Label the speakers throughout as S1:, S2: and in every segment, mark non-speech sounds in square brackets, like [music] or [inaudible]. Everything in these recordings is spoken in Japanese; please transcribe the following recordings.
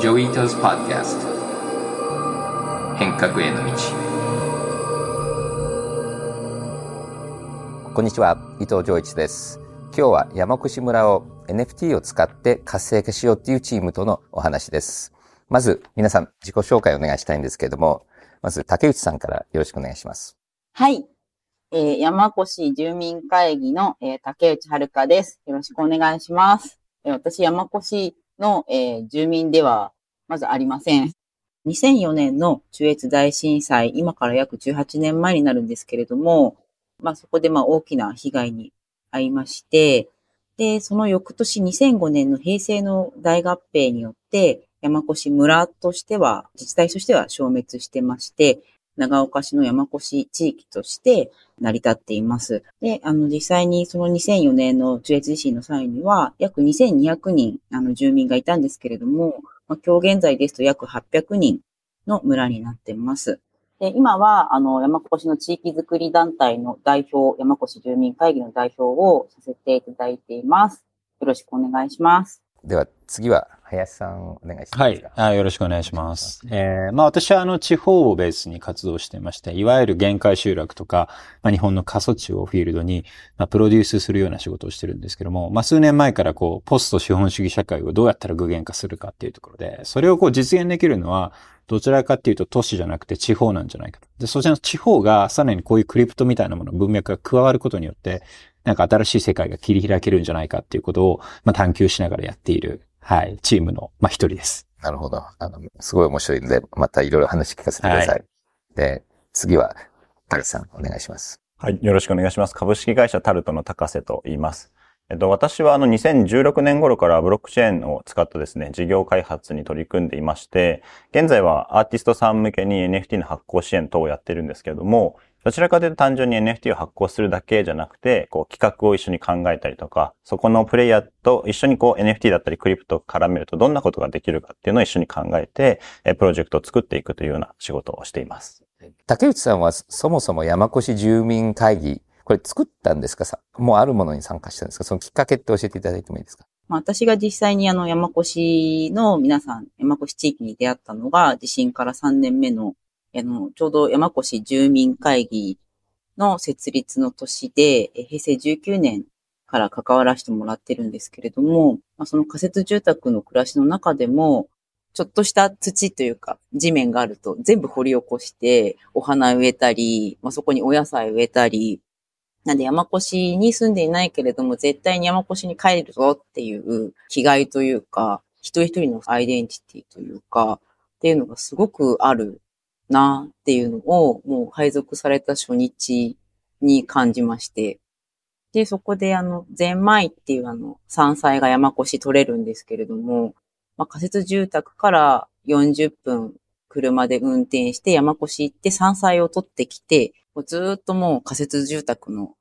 S1: Joi Ito's Podcast 変革への道
S2: こんにちは、伊藤穰一です。今日は山古志村を NFT を使って活性化しようっていうチームとのお話です。まず、皆さん自己紹介をお願いしたいんですけれども、まず竹内さんからよろしくお願いします。
S3: はい。えー山古志住民会議の、えー竹内遥です。よろしくお願いします。えー私、山古志の、えー住民では、まずありません。2004年の中越大震災、今から約18年前になるんですけれども、まあそこでまあ大きな被害に遭いまして、で、その翌年2005年の平成の大合併によって、山越村としては、自治体としては消滅してまして、長岡市の山越地域として成り立っています。で、あの、実際にその2004年の中越地震の際には、約2200人、あの、住民がいたんですけれども、まあ、今日現在ですと約800人の村になっています。で、今は、あの、山越の地域づくり団体の代表、山越住民会議の代表をさせていただいています。よろしくお願いします。
S2: では次は林さんお願いします。
S4: はい。あよろしくお願いします。えー、まあ私はあの地方をベースに活動していまして、いわゆる限界集落とか、まあ日本の過疎地をフィールドに、まあプロデュースするような仕事をしてるんですけども、まあ数年前からこう、ポスト資本主義社会をどうやったら具現化するかっていうところで、それをこう実現できるのは、どちらかっていうと都市じゃなくて地方なんじゃないかと。で、そちらの地方がさらにこういうクリプトみたいなもの、文脈が加わることによって、なんか新しい世界が切り開けるんじゃないかっていうことを、まあ探求しながらやっている、はい、チームの、まあ一人です。
S2: なるほど。あの、すごい面白いんで、またいろいろ話聞かせてください。で、次は竹さんお願いします。
S5: はい。よろしくお願いします。株式会社タルトの高瀬と言います。えっと、私はあの2016年頃からブロックチェーンを使ったですね、事業開発に取り組んでいまして、現在はアーティストさん向けに NFT の発行支援等をやってるんですけれども、どちらかというと単純に NFT を発行するだけじゃなくて、こう企画を一緒に考えたりとか、そこのプレイヤーと一緒にこう NFT だったりクリプトを絡めるとどんなことができるかっていうのを一緒に考えて、プロジェクトを作っていくというような仕事をしています。
S2: 竹内さんはそもそも山越住民会議、これ作ったんですか？さもうあるものに参加したんですか？そのきっかけって教えていただいてもいいですか？
S3: まあ、私が実際にあの山越の皆さん、山越地域に出会ったのが地震から3年目の、あの、ちょうど山越住民会議の設立の年で、平成19年から関わらせてもらってるんですけれども、まあ、その仮設住宅の暮らしの中でも、ちょっとした土というか地面があると全部掘り起こしてお花植えたり、まあ、そこにお野菜植えたり、なんで山越に住んでいないけれども、絶対に山越に帰るぞっていう気概というか、一人一人のアイデンティティというか、っていうのがすごくあるなっていうのを、もう配属された初日に感じまして。で、そこであの、ゼンマイっていうあの、山菜が山越取れるんですけれども、まあ、仮設住宅から40分車で運転して山越行って山菜を取ってきて、もうずっともう仮設住宅の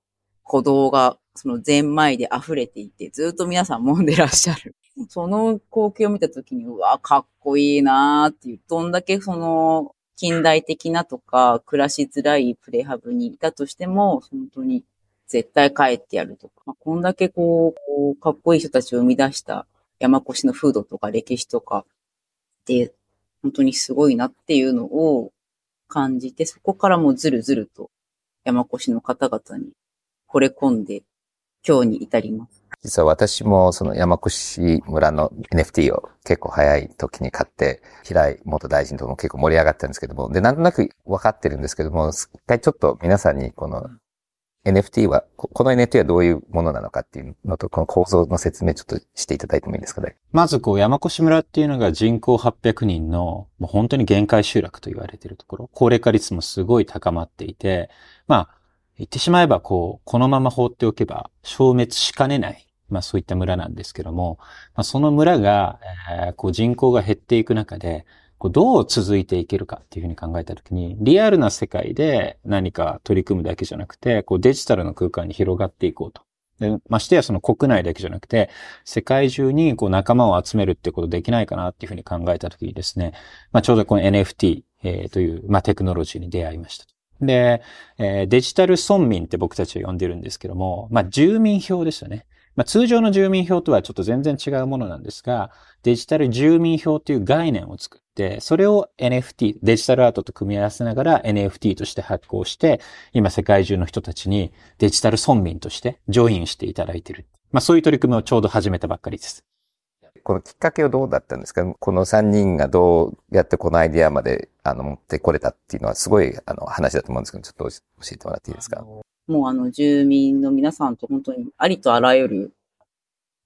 S3: 歩道がそのゼンマイで溢れていて、ずっと皆さん揉んでらっしゃる。[laughs] その光景を見たときに、うわ、かっこいいなーっていう、どんだけその近代的なとか暮らしづらいプレハブにいたとしても、本当に絶対帰ってやるとか、まあ、こんだけこう、かっこいい人たちを生み出した山越の風土とか歴史とかで、本当にすごいなっていうのを感じて、そこからもうずるずると山越の方々に惚れ込んで、今日に至ります。
S2: 実は私もその山越村の NFT を結構早い時に買って、平井元大臣とも結構盛り上がったんですけども、で、なんとなく分かってるんですけども、一回ちょっと皆さんにこの NFT は、ここの NFT はどういうものなのかっていうのと、この構造の説明ちょっとしていただいてもいいですかね？
S4: まずこう山越村っていうのが人口800人のもう本当に限界集落と言われているところ。高齢化率もすごい高まっていて、まあ言ってしまえばこう、このまま放っておけば消滅しかねない。まあそういった村なんですけども、まあ、その村が、えーこう人口が減っていく中で、こうどう続いていけるかっていうふうに考えたときに、リアルな世界で何か取り組むだけじゃなくて、こうデジタルの空間に広がっていこうと。でましてやその国内だけじゃなくて、世界中にこう仲間を集めるってことできないかなっていうふうに考えたときにですね、まあ、ちょうどこの NFT、えーという、まあ、テクノロジーに出会いました。で、えーデジタル村民って僕たちは呼んでるんですけども、まあ、住民票ですよね。まあ、通常の住民票とはちょっと全然違うものなんですが、デジタル住民票という概念を作って、それを NFT、デジタルアートと組み合わせながら NFT として発行して、今世界中の人たちにデジタル村民としてジョインしていただいている。まあそういう取り組みをちょうど始めたばっかりです。
S2: このきっかけはどうだったんですか？この3人がどうやってこのアイディアまであの持ってこれたっていうのはすごいあの話だと思うんですけど、ちょっと教えてもらっていいですか？
S3: もうあの住民の皆さんと本当にありとあらゆる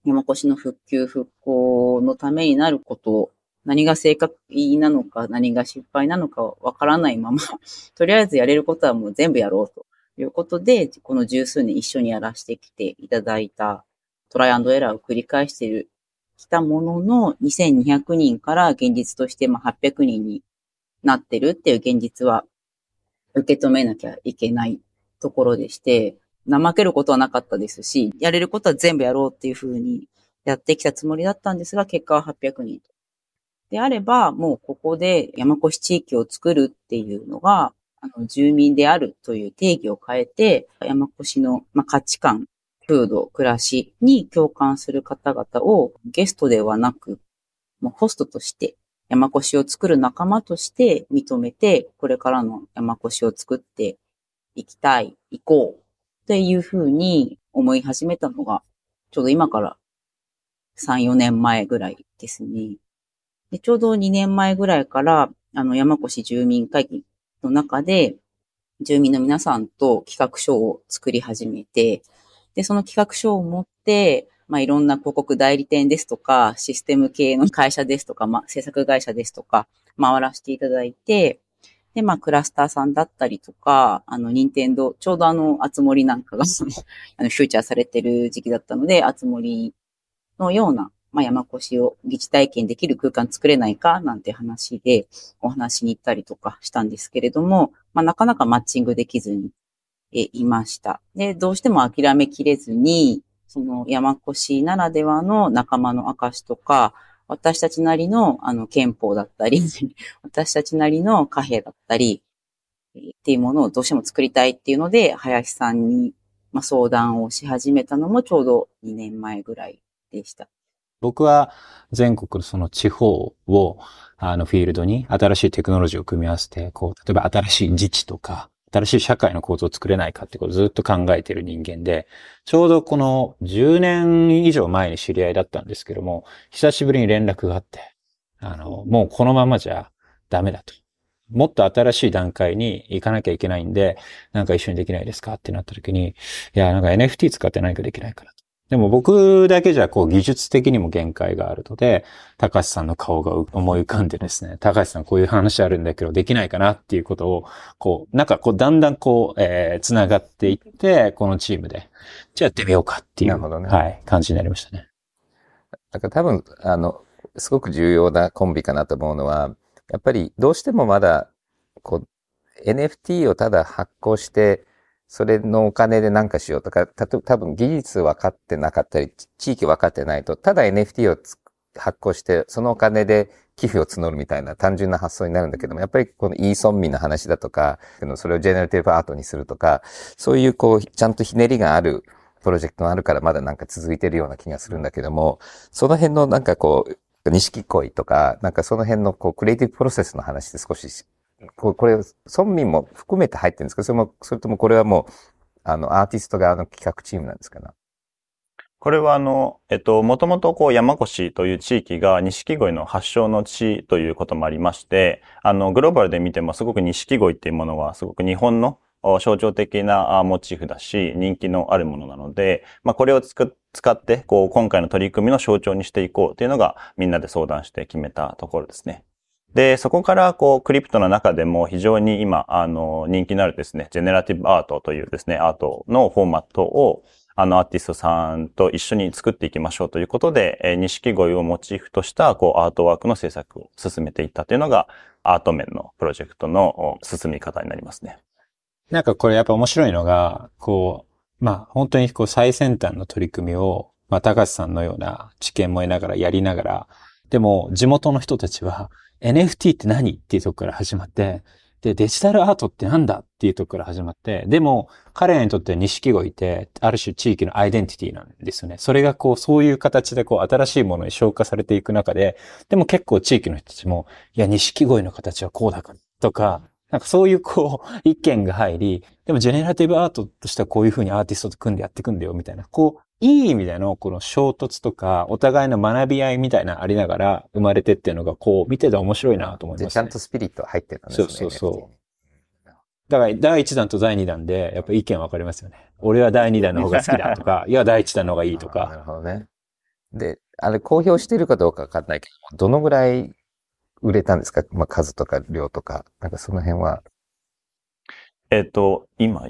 S3: 山越しの復旧復興のためになることを何が正確なのか何が失敗なのかわからないまま [laughs] とりあえずやれることはもう全部やろうということで、この十数年一緒にやらせてきていただいたトライアンドエラーを繰り返している、きたものの2200人から現実としてま800人になってるっていう現実は受け止めなきゃいけないところでして、怠けることはなかったですし、やれることは全部やろうっていうふうにやってきたつもりだったんですが、結果は800人であれば、もうここで山越地域を作るっていうのが、あの、住民であるという定義を変えて、山越の、ま、価値観、風土、暮らしに共感する方々をゲストではなく、もうホストとして山越しを作る仲間として認めて、これからの山越しを作って行きたい、行こうっていうふうに思い始めたのが、ちょうど今から3、4年前ぐらいですね。でちょうど2年前ぐらいから、あの、山越住民会議の中で、住民の皆さんと企画書を作り始めて、で、その企画書を持って、まあ、いろんな広告代理店ですとか、システム系の会社ですとか、まあ、制作会社ですとか、回らせていただいて、で、まあ、クラスターさんだったりとか、あの、任天堂、ちょうどあの、あつ森なんかが [laughs] あの、フューチャーされてる時期だったので、あつ森のような、まあ、山越しを疑似体験できる空間作れないかなんて話でお話しに行ったりとかしたんですけれども、まあ、なかなかマッチングできずにえいました。で、どうしても諦めきれずに、その山越ならではの仲間の証とか、私たちなりの、あの、憲法だったり、[laughs] 私たちなりの貨幣だったり、っていうものをどうしても作りたいっていうので、林さんに、まあ、相談をし始めたのもちょうど2年前ぐらいでした。
S4: 僕は全国のその地方を、あのフィールドに新しいテクノロジーを組み合わせて、こう、例えば新しい自治とか、新しい社会の構造を作れないかってことをずっと考えている人間で、ちょうどこの10年以上前に知り合いだったんですけども、久しぶりに連絡があって、あの、もうこのままじゃダメだと。もっと新しい段階に行かなきゃいけないんで、なんか一緒にできないですかってなった時に、いや、なんか NFT 使って何かできないから。でも僕だけじゃこう技術的にも限界があるので、高橋さんの顔が思い浮かんでですね、高橋さんこういう話あるんだけどできないかなっていうことを、こう、なんかこうだんだんこう、えー、繋がっていって、このチームで、じゃあやってみようかっていう、なるほどね。はい、感じになりましたね。
S2: だから多分、あの、すごく重要なコンビかなと思うのは、やっぱりどうしてもまだ、こう、NFT をただ発行して、それのお金で何かしようとか、たと、多分技術分かってなかったり、地域分かってないと、ただ NFT を発行して、そのお金で寄付を募るみたいな単純な発想になるんだけども、やっぱりこのイーソンミの話だとか、それをジェネラティブアートにするとか、そういうこう、ちゃんとひねりがあるプロジェクトがあるからまだなんか続いてるような気がするんだけども、その辺のなんかこう、錦鯉とか、なんかその辺のこう、クリエイティブプロセスの話で少しこれ、村民も含めて入ってるんですか？それも、それともこれはもう、あの、アーティスト側の企画チームなんですかね
S5: これはあの、えっと、もともとこう山越という地域が錦鯉の発祥の地ということもありまして、あの、グローバルで見てもすごく錦鯉っていうものはすごく日本の象徴的なモチーフだし、人気のあるものなので、まあ、これを使って、こう、今回の取り組みの象徴にしていこうというのがみんなで相談して決めたところですね。で、そこから、こう、クリプトの中でも非常に今、あの、人気のあるですね、ジェネラティブアートというですね、アートのフォーマットを、あの、アーティストさんと一緒に作っていきましょうということで、えー、錦鯉をモチーフとした、こう、アートワークの制作を進めていったというのが、アート面のプロジェクトの進み方になりますね。
S4: なんかこれやっぱ面白いのが、こう、まあ、本当にこう、最先端の取り組みを、まあ、高橋さんのような知見も得ながらやりながら、でも、地元の人たちは、NFT って何？っていうとこから始まって、で、デジタルアートってなんだ？っていうとこから始まって、でも、彼らにとっては錦鯉って、ある種地域のアイデンティティなんですよね。それがこう、そういう形でこう、新しいものに消化されていく中で、でも結構地域の人たちも、いや、錦鯉の形はこうだから、とか、なんかそういうこう、意見が入り、でもジェネラティブアートとしてはこういうふうにアーティストと組んでやっていくんだよ、みたいな、こう、いい意味でのこの衝突とか、お互いの学び合いみたいなありながら生まれてっていうのが、こう、見てて面白いなと思います、ね。
S2: でちゃんとスピリット入ってたんですね。
S4: そうそうそうだから、第1弾と第2弾で、やっぱ意見分かりますよね。俺は第2弾の方が好きだとか、[laughs] いや、第1弾の方がいいと
S2: あーな
S4: か。
S2: るほどね。で、あれ公表してるかどうかわかんないけど、どのぐらい売れたんですか？まあ、数とか量とか。なんかその辺は。
S5: えっ、と、今、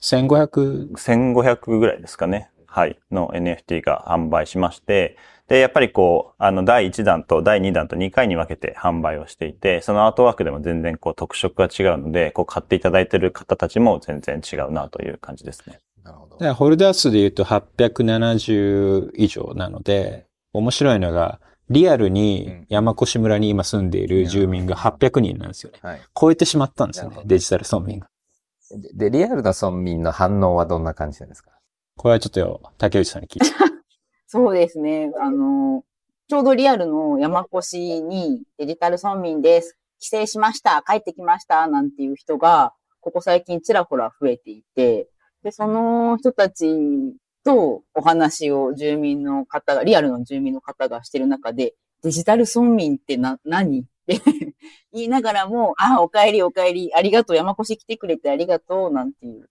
S4: 1500、
S5: 1500ぐらいですかね。はい。の NFT が販売しまして、で、やっぱりこう、あの、第1弾と第2弾と2回に分けて販売をしていて、そのアートワークでも全然こう特色が違うので、こう買っていただいている方たちも全然違うなという感じですね。
S2: なるほど
S4: だからホルダー数で言うと870以上なので、面白いのが、リアルに山越村に今住んでいる住民が800人なんですよね。
S2: はい。
S4: 超えてしまったんですよねデジタル村民が。
S2: で、でリアルな村民の反応はどんな感じなんですか？
S4: これはちょっと、竹内さんに聞いて。[laughs]
S3: そうですね。あの、ちょうどリアルの山越にデジタル村民です。帰省しました。帰ってきました。なんていう人が、ここ最近ちらほら増えていて、で、その人たちとお話を住民の方が、リアルの住民の方がしてる中で、デジタル村民ってな、何？って [laughs] 言いながらも、あ、お帰りお帰り、ありがとう、山越来てくれてありがとう、なんていう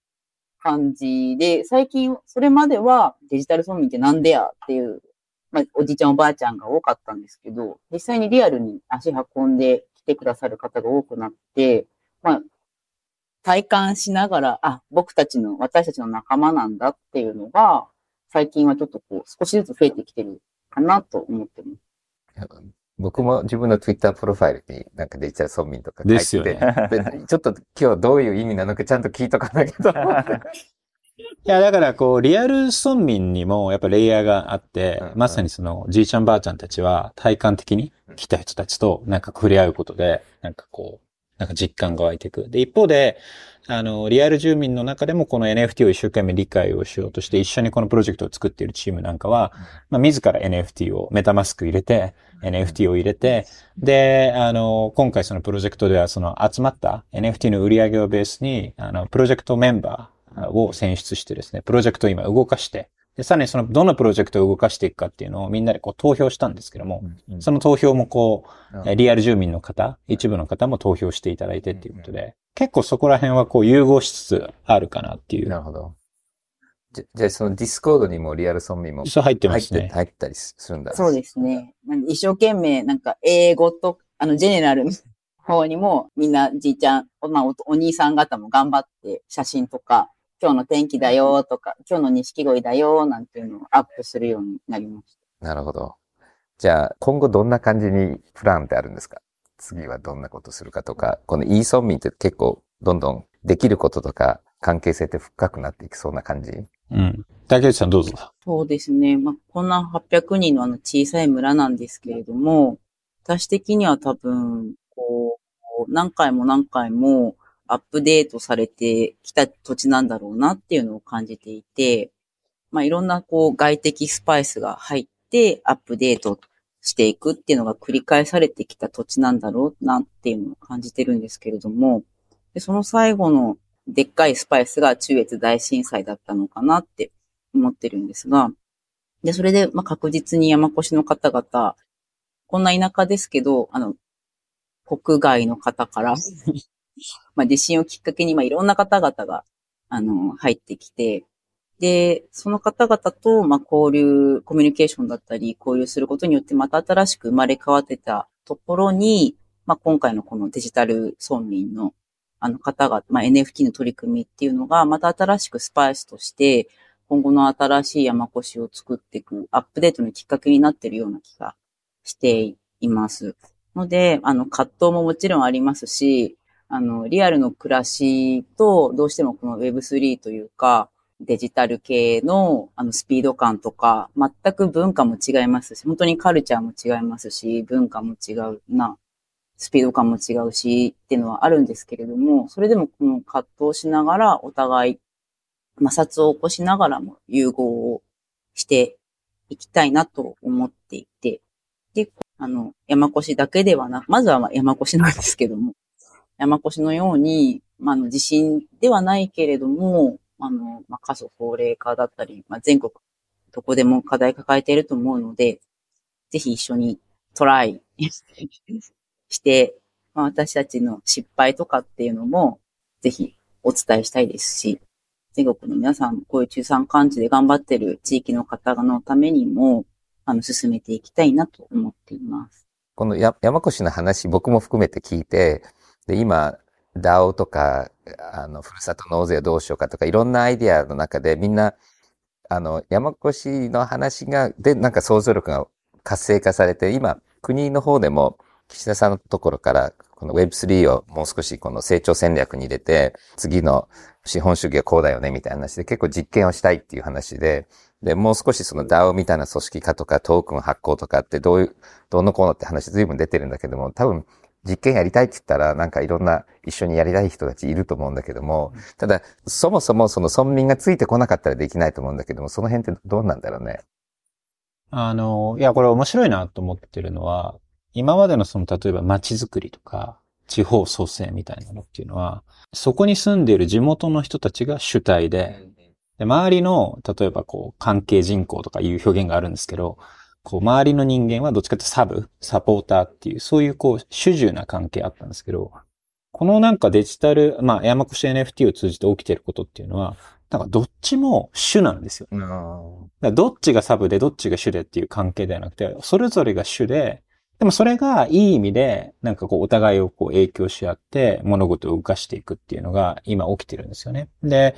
S3: 感じで、最近、それまではデジタル村民ってなんでやっていう、まあ、おじいちゃんおばあちゃんが多かったんですけど、実際にリアルに足運んで来てくださる方が多くなって、まあ、体感しながら、あ、僕たちの、私たちの仲間なんだっていうのが、最近はちょっとこう、少しずつ増えてきてるかなと思ってます。
S2: 僕も自分の Twitter プロファイルになんかデジタル村民とか書いてて
S4: ですよね。
S2: でちょっと今日どういう意味なのかちゃんと聞いとかなきゃと思って。[laughs]
S4: いや、だからこう、リアル村民にもやっぱレイヤーがあって、
S2: うん
S4: まさにその、じいちゃんばあちゃんたちは体感的に来た人たちとなんか触れ合うことで、なんかこう、なんか実感が湧いていく。で、一方で、あの、リアル住民の中でもこの NFT を一生懸命理解をしようとして、一緒にこのプロジェクトを作っているチームなんかは、まあ、自ら NFT を、メタマスク入れて、NFT を入れて、で、あの、今回そのプロジェクトではその集まった NFT の売り上げをベースに、あの、プロジェクトメンバーを選出してですね、プロジェクトを今動かして、で、さらにその、どのプロジェクトを動かしていくかっていうのをみんなでこう投票したんですけども、その投票もこう、リアル住民の方、一部の方も投票していただいてっていうことで、結構そこら辺はこう融合しつつあるかなっていう。
S2: なるほど。じゃ、じゃあそのディスコードにもリアル村民も
S4: そう入ってま
S2: 入って、
S4: すね。
S2: 入ったりするんだ。
S3: そうですね。なんで一生懸命、なんか、英語と、あの、ジェネラルの方にも、みんな、じいちゃん、まあお、お兄さん方も頑張って、写真とか、今日の天気だよとか、今日の錦鯉だよなんていうのをアップするようになりまし
S2: なるほど。じゃあ、今後どんな感じにプランってあるんですか？次はどんなことするかとか、この e 村民って結構どんどんできることとか関係性って深くなっていきそうな感じ？
S4: うん。竹内さんどうぞ。
S3: た。そうですね。まあ、こんな800人のあの小さい村なんですけれども、私的には多分、こう、何回も何回もアップデートされてきた土地なんだろうなっていうのを感じていて、まあ、いろんなこう外的スパイスが入ってアップデートしていくっていうのが繰り返されてきた土地なんだろうなっていうのを感じてるんですけれども、でその最後のでっかいスパイスが中越大震災だったのかなって思ってるんですが、で、それで、まあ、確実に山越しの方々、こんな田舎ですけど、あの、国外の方から、[laughs] まあ、地震をきっかけに、まあ、いろんな方々が、あの、入ってきて、で、その方々と、まあ、交流、コミュニケーションだったり、交流することによって、また新しく生まれ変わってたところに、まあ、今回のこのデジタル村民の、あの方が、まあ、NFT の取り組みっていうのが、また新しくスパイスとして、今後の新しい山越を作っていく、アップデートのきっかけになっているような気がしています。ので、あの、葛藤ももちろんありますし、あの、リアルの暮らしと、どうしてもこの Web3 というか、デジタル系の、あの、スピード感とか、全く文化も違いますし、本当にカルチャーも違いますし、文化も違うな、スピード感も違うしっていうのはあるんですけれども、それでもこの葛藤しながらお互い摩擦を起こしながらも融合をしていきたいなと思っていて、で、あの、山越だけではなく、まずは山越なんですけども、山越のように、まあ、の、地震ではないけれども、あの、まあ、過疎高齢化だったり、まあ、全国どこでも課題抱えていると思うので、ぜひ一緒にトライ [laughs] して、まあ、私たちの失敗とかっていうのも、ぜひお伝えしたいですし、全国の皆さん、こういう中山間地で頑張ってる地域の方のためにも、あの、進めていきたいなと思っています。
S2: このや山越の話、僕も含めて聞いて、で、今、DAO とか、あの、ふるさと納税どうしようかとか、いろんなアイディアの中でみんな、あの、山越の話が、で、なんか想像力が活性化されて、今、国の方でも、岸田さんのところから、この Web3 をもう少しこの成長戦略に入れて、次の資本主義はこうだよね、みたいな話で結構実験をしたいっていう話で、で、もう少しその DAO みたいな組織化とかトークン発行とかってどういう、どうのこうのって話随分出てるんだけども、多分実験やりたいって言ったらなんかいろんな一緒にやりたい人たちいると思うんだけども、ただそもそもその村民がついてこなかったらできないと思うんだけども、その辺ってどうなんだろうね。
S4: あの、いや、これ面白いなと思ってるのは、今までのその、例えば街づくりとか、地方創生みたいなのっていうのは、そこに住んでいる地元の人たちが主体で、で、周りの、例えばこう、関係人口とかいう表現があるんですけど、こう、周りの人間はどっちかってサブ、サポーターっていう、そういうこう、主従な関係あったんですけど、このなんかデジタル、まあ、山越 NFT を通じて起きてることっていうのは、なんかどっちも主なんですよ。だからどっちがサブでどっちが主でっていう関係ではなくて、それぞれが主で、でもそれがいい意味で、なんかこうお互いをこう影響し合って物事を動かしていくっていうのが今起きてるんですよね。で、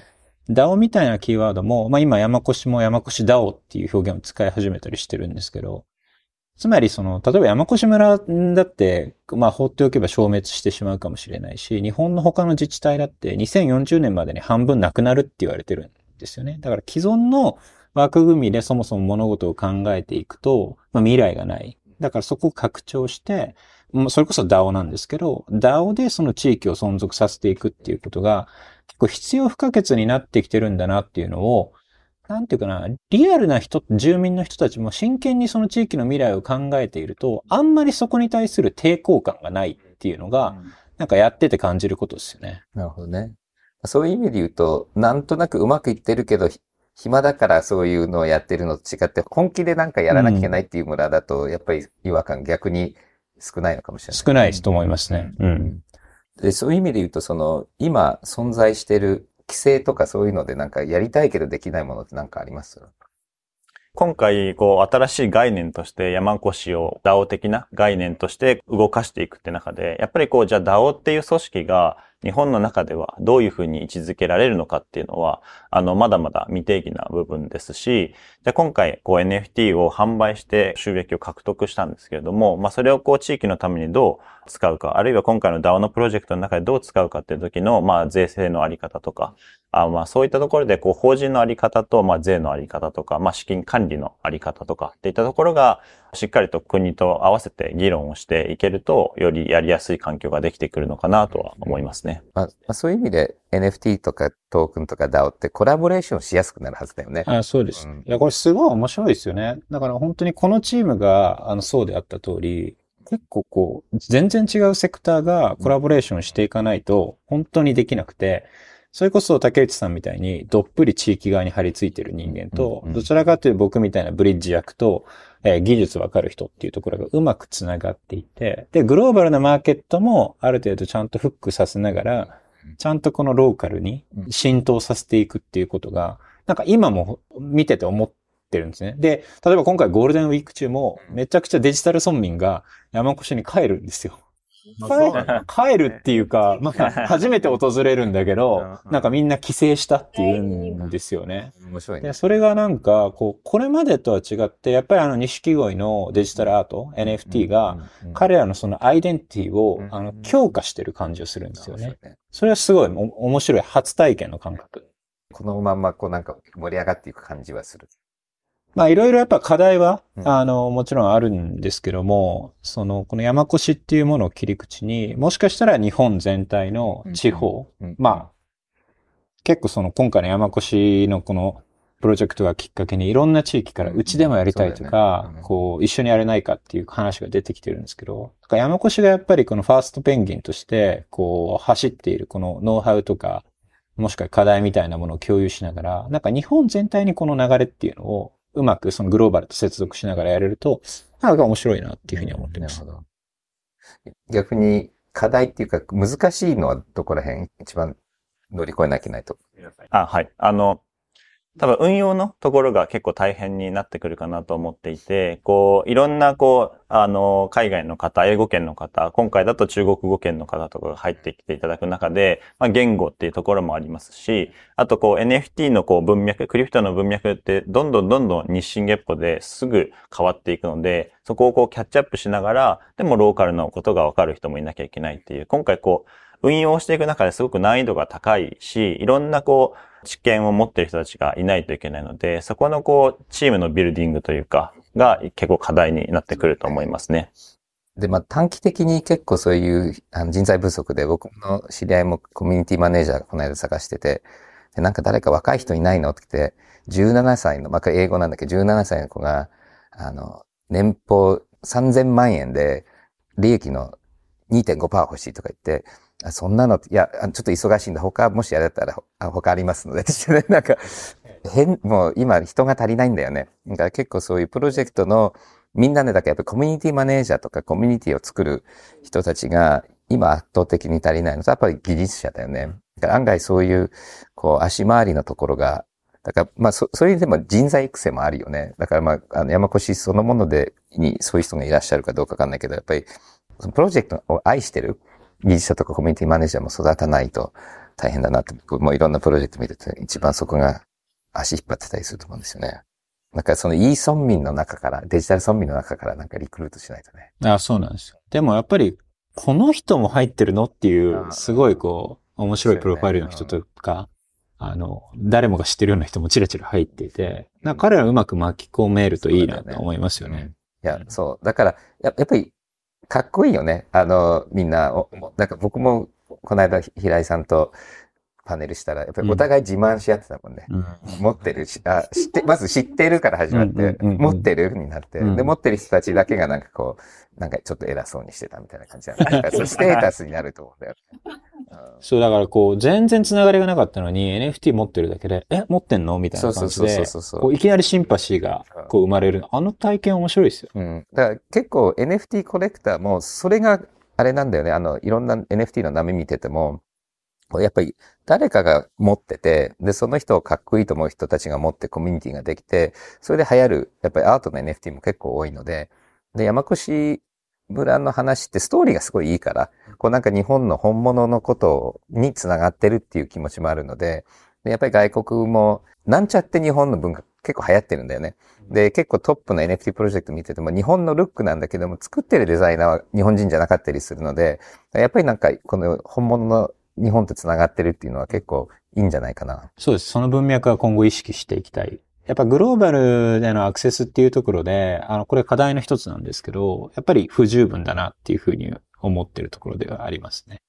S4: DAO みたいなキーワードも、まあ今山越も山越 DAO っていう表現を使い始めたりしてるんですけど、つまりその、例えば山越村だって、まあ放っておけば消滅してしまうかもしれないし、日本の他の自治体だって2040年までに半分なくなるって言われてるんですよね。だから既存の枠組みでそもそも物事を考えていくと、まあ、未来がない。だからそこを拡張して、もうそれこそ DAO なんですけど、DAO でその地域を存続させていくっていうことが結構必要不可欠になってきてるんだなっていうのを、なんていうかな、リアルな人、住民の人たちも真剣にその地域の未来を考えていると、あんまりそこに対する抵抗感がないっていうのが、なんかやってて感じることですよね。
S2: なるほどね。そういう意味で言うと、なんとなくうまくいってるけど、ひ暇だからそういうのをやってるのと違って、本気でなんかやらなきゃいけないっていう村だと、やっぱり違和感逆に少ないのかもしれない。
S4: 少ないと思いますね。うん。
S2: で、そういう意味で言うと、その、今存在してる規制とかそういうのでなんかやりたいけどできないものってなんかあります？
S5: 今回、こう、新しい概念として山越しを DAO 的な概念として動かしていくって中で、やっぱりこう、じゃあ DAO っていう組織が日本の中ではどういうふうに位置づけられるのかっていうのは、あの、まだまだ未定義な部分ですし、じゃあ今回、こう NFT を販売して収益を獲得したんですけれども、まあそれをこう地域のためにどう使うか、あるいは今回の DAO のプロジェクトの中でどう使うかっていう時の、まあ税制のあり方とか、あまあそういったところで、こう法人のあり方と、まあ税のあり方とか、まあ資金管理のあり方とかっていったところが、しっかりと国と合わせて議論をしていけると、よりやりやすい環境ができてくるのかなとは思いますね。
S2: まあ、まあ、そういう意味で NFT とかトークンとか DAO ってコラボレーションしやすくなるはずだよね。
S4: あそうです。
S2: うん
S4: いや、これすごい面白いですよね。だから本当にこのチームが、あの、そうであった通り、結構こう、全然違うセクターがコラボレーションしていかないと、本当にできなくて、それこそ竹内さんみたいにどっぷり地域側に張り付いてる人間と、どちらかというと僕みたいなブリッジ役と、えー技術わかる人っていうところがうまくつながっていて、で、グローバルなマーケットもある程度ちゃんとフックさせながら、ちゃんとこのローカルに浸透させていくっていうことが、なんか今も見てて思ってるんですね。で、例えば今回ゴールデンウィーク中もめちゃくちゃデジタル村民が山越に帰るんですよ。帰るっていうか、[laughs] まあ、初めて訪れるんだけど、なんかみんな帰省したっていうんですよね。
S2: 面白いね
S4: で、。それがなんか、こう、これまでとは違って、やっぱりあの、錦鯉のデジタルアート、NFT が、彼らのそのアイデンティティを
S2: う、ん
S4: あの、強化してる感じをするんですよね。それはすごいお面白い初体験の感覚。
S2: このまんまこうなんか盛り上がっていく感じはする。
S4: まあいろいろやっぱ課題は、
S2: うん。
S4: あの、もちろんあるんですけども、その、この山越っていうものを切り口に、もしかしたら日本全体の地方、
S2: うん。
S4: まあ、結構その今回の山越のこのプロジェクトがきっかけにいろんな地域からうちでもやりたいとかこう、一緒にやれないかっていう話が出てきてるんですけど、だから山越がやっぱりこのファーストペンギンとして、こう、走っているこのノウハウとか、もしくは課題みたいなものを共有しながら、なんか日本全体にこの流れっていうのをうまくそのグローバルと接続しながらやれると、なんか面白いなっていうふうに思ってます。
S2: なるほど。逆に課題っていうか難しいのはどこら辺？一番乗り越えなきゃいけないと。
S5: あ、はい。あの、多分運用のところが結構大変になってくるかなと思っていて、こう、いろんなこう、あの、海外の方、英語圏の方、今回だと中国語圏の方とかが入ってきていただく中で、まあ、言語っていうところもありますし、あとこう NFT のこう文脈、クリプトの文脈ってどんどんどんどん日進月歩ですぐ変わっていくので、そこをこうキャッチアップしながら、でもローカルのことがわかる人もいなきゃいけないっていう、今回こう、運用していく中ですごく難易度が高いし、いろんなこう、知見を持っている人たちがいないといけないので、そこのこう、チームのビルディングというか、が結構課題になってくると思いますね。
S2: で、まあ短期的に結構そういう人材不足で僕の知り合いもコミュニティマネージャーがこの間探してて、でなんか誰か若い人いないのって言って、17歳の、まあ英語なんだけど17歳の子が、あの、年俸3000万円で利益の2.5%欲しいとか言って、あそんなの、いや、ちょっと忙しいんだ。他、もしやれたら、あ他ありますので。ね [laughs] なんか、変、もう今人が足りないんだよね。だから結構そういうプロジェクトの、みんなね、だからやっぱコミュニティマネージャーとかコミュニティを作る人たちが今圧倒的に足りないのと、やっぱり技術者だよね。だから案外そういう、こう、足回りのところが、だから、まあ、そ、そういうでも人材育成もあるよね。だからまあ、あの、山越そのもので、に、そういう人がいらっしゃるかどうかわかんないけど、やっぱり、プロジェクトを愛してる技術者とかコミュニティマネージャーも育たないと大変だなって、僕もいろんなプロジェクト見てて、一番そこが足引っ張ってたりすると思うんですよね。なんかそのいい村民の中から、デジタル村民の中からなんかリクルートしないとね。
S4: あそうなんですよ。でもやっぱり、この人も入ってるのっていう、
S2: あ
S4: すごいこう、面白いプロファイルの人とか、あの、誰もが知ってるような人もチラチラ入っていて、な彼らをうまく巻き込めるといいなと思いますよね。
S2: いや、そう。だから、ややっぱり、かっこいいよね。あの、みんな、をなんか僕も、この間、平井さんとパネルしたら、やっぱりお互い自慢し合ってたもんね。
S4: うん
S2: 持ってるし、あ、知って、まず知ってるから始まって、持ってるになって、
S4: うん
S2: で、持ってる人たちだけがなんかこう、なんかちょっと偉そうにしてたみたいな感じだ [laughs] なんかそうステータスになると思うんだよ
S4: そう、だからこう、全然つながりがなかったのに、NFT 持ってるだけで、え、持ってんのみたいな感じで
S2: そうそうそう、
S4: こういきなりシンパシーがこう生まれる。あの体験面白いですよ。
S2: うん。だから結構 NFT コレクターも、それがあれなんだよね。あの、いろんな NFT の波見てても、やっぱり誰かが持ってて、で、その人をかっこいいと思う人たちが持ってコミュニティができて、それで流行る、やっぱりアートの NFT も結構多いので、で、山越村の話ってストーリーがすごいいいから、こうなんか日本の本物のことにつながってるっていう気持ちもあるので、でやっぱり外国も、なんちゃって日本の文化結構流行ってるんだよね。で、結構トップの NFT プロジェクト見てても日本のルックなんだけども、作ってるデザイナーは日本人じゃなかったりするので、やっぱりなんかこの本物の日本と繋がってるっていうのは結構いいんじゃないかな。
S4: そうです。その文脈は今後意識していきたい。やっぱグローバルでのアクセスっていうところで、あの、これ課題の一つなんですけど、やっぱり不十分だなっていうふうに思ってるところではありますね。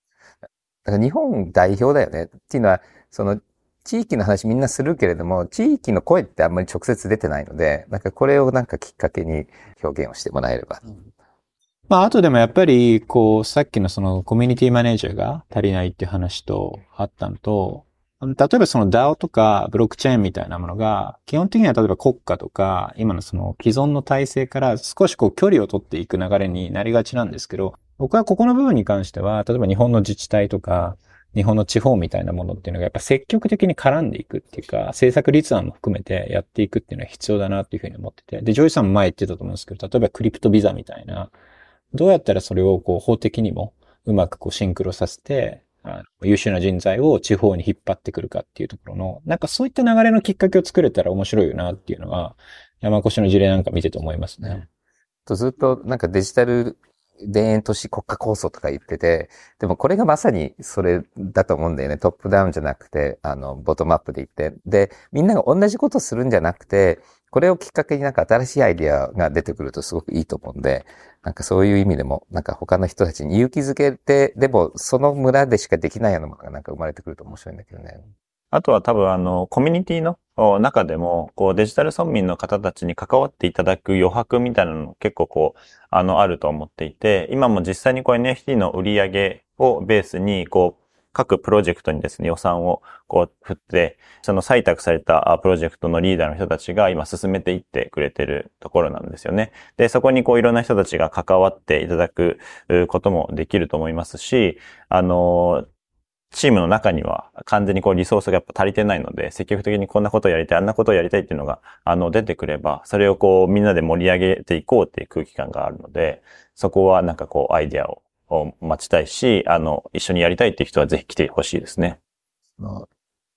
S2: だから日本代表だよね。っていうのは、その地域の話みんなするけれども、地域の声ってあんまり直接出てないので、なんかこれをなんかきっかけに表現をしてもらえれば。
S4: まあ、あとでもやっぱり、こう、さっきのそのコミュニティマネージャーが足りないっていう話とあったのと、例えばその DAO とかブロックチェーンみたいなものが、基本的には例えば国家とか、今のその既存の体制から少しこう距離を取っていく流れになりがちなんですけど、僕はここの部分に関しては、例えば日本の自治体とか、日本の地方みたいなものっていうのがやっぱ積極的に絡んでいくっていうか、政策立案も含めてやっていくっていうのは必要だなっていうふうに思ってて。で、ジョイさんも前言ってたと思うんですけど、例えばクリプトビザみたいな、どうやったらそれをこう法的にもうまくこうシンクロさせて、あの優秀な人材を地方に引っ張ってくるかっていうところの、なんかそういった流れのきっかけを作れたら面白いよなっていうのは、山越の事例なんか見てて思いますね。
S2: とずっとなんかデジタル田園都市国家構想とか言ってて、でもこれがまさにそれだと思うんだよね。トップダウンじゃなくて、あの、ボトムアップで言って。で、みんなが同じことするんじゃなくて、これをきっかけになんか新しいアイディアが出てくるとすごくいいと思うんで、なんかそういう意味でも、なんか他の人たちに勇気づけて、でもその村でしかできないようなものがなんか生まれてくると面白いんだけどね。
S5: あとは多分あの、コミュニティの中でも、こうデジタル村民の方たちに関わっていただく余白みたいなの結構こう、あの、あると思っていて、今も実際にこう NFT の売り上げをベースに、こう、各プロジェクトにですね、予算をこう振って、その採択されたプロジェクトのリーダーの人たちが今進めていってくれてるところなんですよね。で、そこにこういろんな人たちが関わっていただくこともできると思いますし、あの、チームの中には完全にこうリソースがやっぱ足りてないので、積極的にこんなことをやりたい、あんなことをやりたいっていうのが、あの、出てくれば、それをこうみんなで盛り上げていこうっていう空気感があるので、そこはなんかこうアイディアをを待ちたいし、あの、一緒にやりたいっていう人はぜひ来てほしいですね。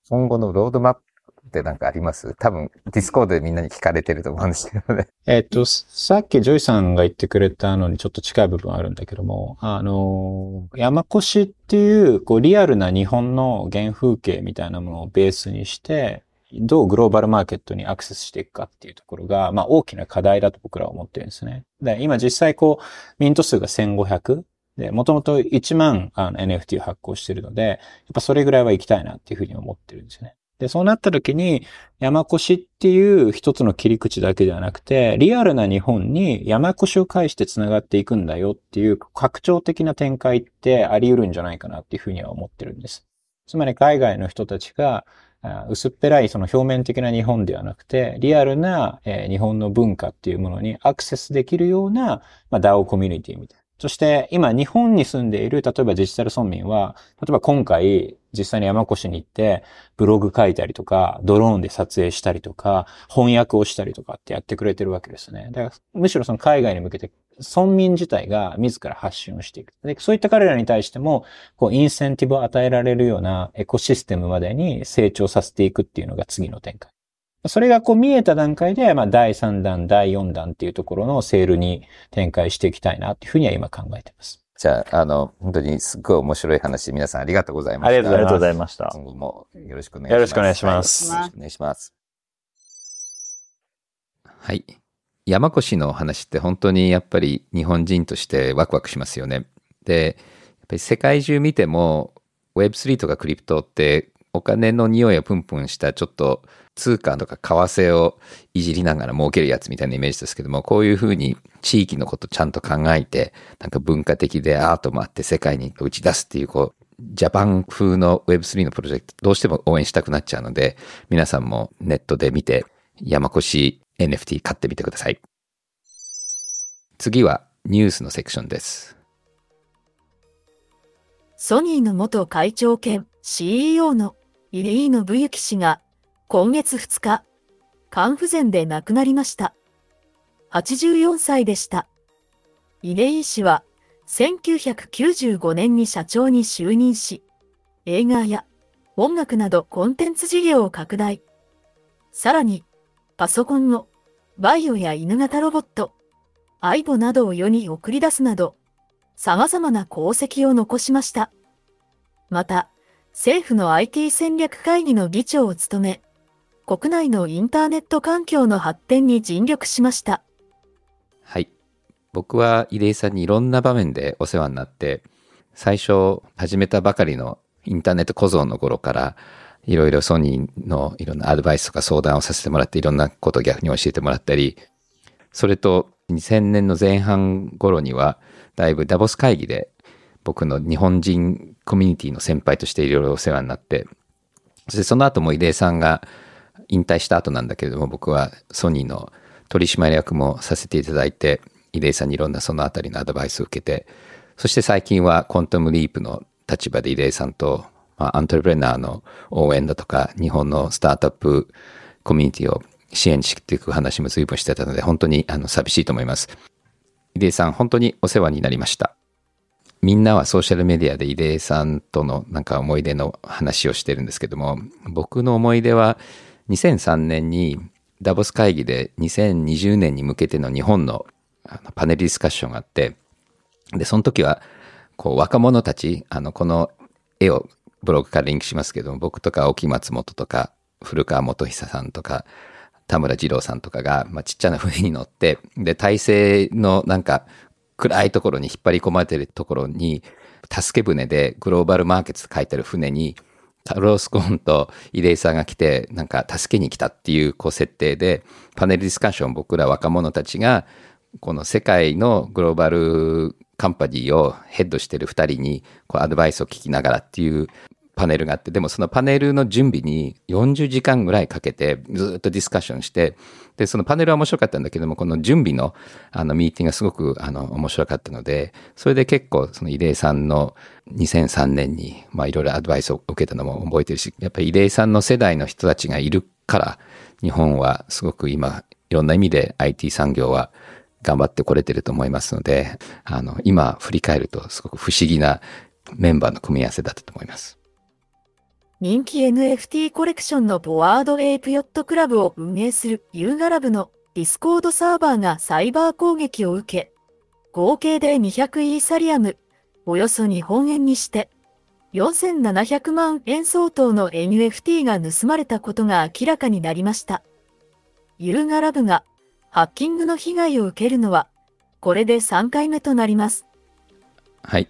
S2: 今後のロードマップってなんかあります？多分、 Discord でみんなに聞かれてると思うんですけどね。[laughs]
S4: えっと、さっきジョイさんが言ってくれたのにちょっと近い部分あるんだけども、あの、山古志っていう、こう、リアルな日本の原風景みたいなものをベースにして、どうグローバルマーケットにアクセスしていくかっていうところが、まあ大きな課題だと僕らは思ってるんですね。で、今実際こう、ミント数が1500で、もともと1万あの NFT を発行してるので、やっぱそれぐらいは行きたいなっていうふうに思ってるんですよね。で、そうなった時に、山越っていう一つの切り口だけではなくて、リアルな日本に山越を介して繋がっていくんだよっていう拡張的な展開ってあり得るんじゃないかなっていうふうには思ってるんです。つまり海外の人たちが、薄っぺらいその表面的な日本ではなくて、リアルな、えー日本の文化っていうものにアクセスできるような、まあ、DAO コミュニティみたいな。そして今日本に住んでいる、例えばデジタル村民は、例えば今回実際に山越に行ってブログ書いたりとか、ドローンで撮影したりとか、翻訳をしたりとかってやってくれてるわけですね。だからむしろその海外に向けて村民自体が自ら発信をしていく。でそういった彼らに対しても、こうインセンティブを与えられるようなエコシステムまでに成長させていくっていうのが次の展開。それがこう見えた段階で、まあ第3弾、第4弾っていうところのセールに展開していきたいなっていうふうには今考えてます。
S2: じゃあ、あの、本当にすっごい面白い話、皆さんありがとうございました。
S5: ありがとうございました。
S2: 今後もよろしくお願いします。
S4: よろしくお願いします
S2: はいよろしくお願いします。はい。山越のお話って本当にやっぱり日本人としてワクワクしますよね。で、やっぱり世界中見ても Web3 とかクリプトってお金の匂いをプンプンしたちょっと通貨とか為替をいじりながら儲けるやつみたいなイメージですけども、こういうふうに地域のことちゃんと考えて、なんか文化的でアートもあって世界に打ち出すっていう、こう、ジャパン風の Web3 のプロジェクト、どうしても応援したくなっちゃうので、皆さんもネットで見て、山越 NFT 買ってみてください。次はニュースのセクションです。
S6: ソニーの元会長兼 CEO の入井信之氏が今月2日、肝不全で亡くなりました。84歳でした。入井氏は1995年に社長に就任し、映画や音楽などコンテンツ事業を拡大。さらに、パソコンのバイオや犬型ロボット、アイボなどを世に送り出すなど、様々な功績を残しました。また、政府の IT 戦略会議の議長を務め、国内のインターネット環境の発展に尽力しました。
S2: はい。僕は入江さんにいろんな場面でお世話になって、最初始めたばかりのインターネット小僧の頃から、いろいろソニーのいろんなアドバイスとか相談をさせてもらって、いろんなことを逆に教えてもらったり、それと2000年の前半頃には、だいぶダボス会議で僕の日本人コミュニティの先輩としていろいろお世話になって、そしてその後も入江さんが引退した後なんだけれども、僕はソニーの取締役もさせていただいて、入江さんにいろんなそのあたりのアドバイスを受けて、そして最近はコントムリープの立場で入江さんと、まあ、アントレプレナーの応援だとか、日本のスタートアップコミュニティを支援していく話も随分してたので、本当にあの寂しいと思います。入江さん、本当にお世話になりました。みんなはソーシャルメディアで入江さんとのなんか思い出の話をしてるんですけども、僕の思い出は2003年にダボス会議で2020年に向けての日本のパネルディスカッションがあって、で、その時は、こう若者たち、あの、この絵をブログからリンクしますけど、僕とか沖松本とか古川元久さんとか、田村二郎さんとかが、まあ、ちっちゃな船に乗って、で、体制のなんか暗いところに引っ張り込まれてるところに、助け舟でグローバルマーケットって書いてある船に、ロースコーンとイレイさんが来て、なんか助けに来たっていうこう設定で、パネルディスカッション僕ら若者たちが、この世界のグローバルカンパニーをヘッドしてる2人にこうアドバイスを聞きながらっていうパネルがあって、でもそのパネルの準備に40時間ぐらいかけてずっとディスカッションして、で、そのパネルは面白かったんだけども、この準備のあのミーティングがすごくあの面白かったので、それで結構その入江さんの2003年にまあいろいろアドバイスを受けたのも覚えてるし、やっぱり入江さんの世代の人たちがいるから、日本はすごく今いろんな意味で IT 産業は頑張ってこれてると思いますので、あの、今振り返るとすごく不思議なメンバーの組み合わせだったと思います。
S6: 人気 NFT コレクションの Bored Ape Yacht Club を運営する Yuga Labs の Discord サーバーがサイバー攻撃を受け、合計で200イーサリアム、およそ日本円にして、4700万円相当の NFT が盗まれたことが明らかになりました。 Yuga Labs がハッキングの被害を受けるのは、これで3回目となります。
S2: はい。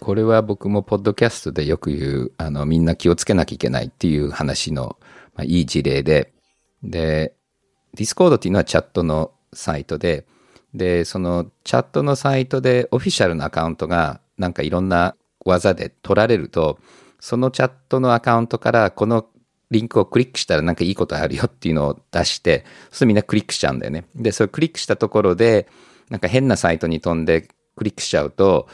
S2: これは僕もポッドキャストでよく言う、あの、みんな気をつけなきゃいけないっていう話の、まあ、いい事例で、で、 Discord っていうのはチャットのサイトで、で、そのチャットのサイトでオフィシャルなアカウントがなんかいろんな技で取られると、そのチャットのアカウントからこのリンクをクリックしたらなんかいいことあるよっていうのを出して、そうするとみんなクリックしちゃうんだよね。で、それクリックしたところで、なんか変なサイトに飛んでクリックしちゃうと、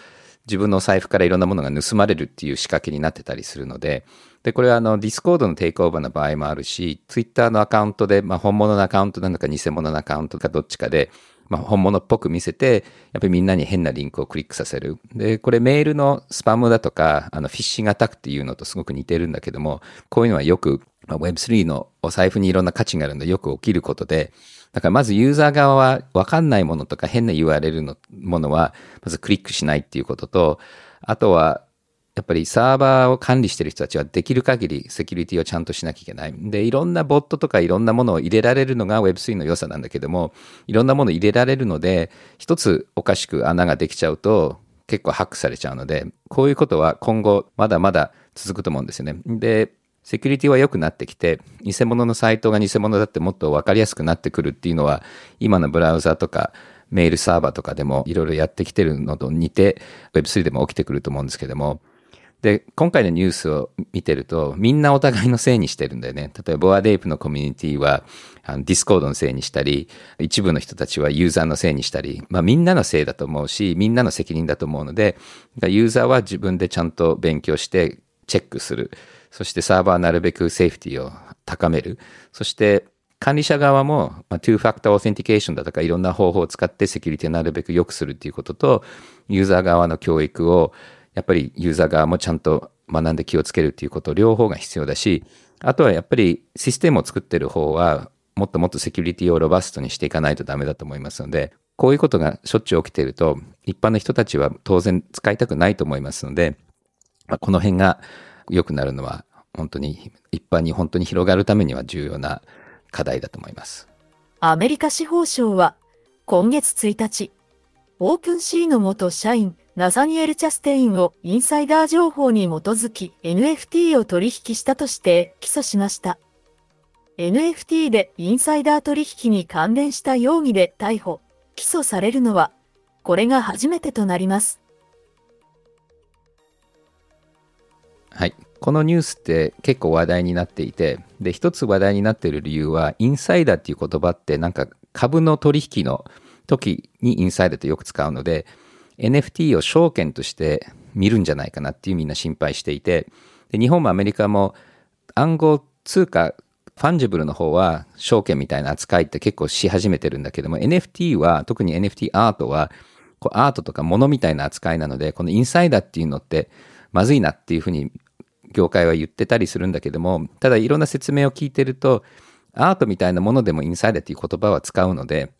S2: 自分の財布からいろんなものが盗まれるっていう仕掛けになってたりするので、で、これはあの、 Discord の takeover の場合もあるし、ツイッターのアカウントで、まあ本物のアカウントなのか偽物のアカウントかどっちかで、まあ本物っぽく見せて、やっぱりみんなに変なリンクをクリックさせる。で、これメールのスパムだとか、あの、 phishing attack っていうのとすごく似てるんだけども、こういうのはよく、まあ Web3 のお財布にいろんな価値があるのでよく起きることで、だからまずユーザー側は分かんないものとか変な URL のものは、まずクリックしないっていうことと、あとは、やっぱりサーバーを管理してる人たちはできる限りセキュリティをちゃんとしなきゃいけない。で、いろんなボットとかいろんなものを入れられるのが Web3 の良さなんだけども、いろんなものを入れられるので、一つおかしく穴ができちゃうと結構ハックされちゃうので、こういうことは今後まだまだ続くと思うんですよね。で、セキュリティは良くなってきて、偽物のサイトが偽物だってもっと分かりやすくなってくるっていうのは、今のブラウザとかメールサーバーとかでもいろいろやってきてるのと似て、Web3 でも起きてくると思うんですけども、で、今回のニュースを見てると、みんなお互いのせいにしてるんだよね。例えば、 Bored Ape のコミュニティは、あの Discord のせいにしたり、一部の人たちはユーザーのせいにしたり、まあみんなのせいだと思うし、みんなの責任だと思うので、ユーザーは自分でちゃんと勉強してチェックする。そしてサーバーなるべくセーフティを高める。そして管理者側も、まあ、2ファクターオーセンティケーションだとかいろんな方法を使ってセキュリティをなるべく良くするっていうことと、ユーザー側の教育をやっぱりユーザー側もちゃんと学んで気をつけるっていうこと両方が必要だし、あとはやっぱりシステムを作ってる方はもっともっとセキュリティをロバストにしていかないとダメだと思いますので、こういうことがしょっちゅう起きていると、一般の人たちは当然使いたくないと思いますので、まあ、この辺が良くなるのは本当に一般に本当に広がるためには重要な課題だと思います。
S6: アメリカ司法省は今月1日、 OpenSea の元社員ナサニエル・チャステインをインサイダー情報に基づき NFT を取引したとして起訴しました。NFT でインサイダー取引に関連した容疑で逮捕、起訴されるのは、これが初めてとなります。
S2: はい。このニュースって結構話題になっていて、で、一つ話題になっている理由は、インサイダーっていう言葉ってなんか株の取引の時にインサイダーってよく使うので、NFT を証券として見るんじゃないかなっていうみんな心配していて、で日本もアメリカも暗号通貨、fungible の方は証券みたいな扱いって結構し始めてるんだけども、NFT は、特に NFT アートは、こうアートとか物みたいな扱いなので、このインサイダーっていうのってまずいなっていうふうに業界は言ってたりするんだけども、ただいろんな説明を聞いてると、アートみたいなものでもインサイダーっていう言葉は使うので、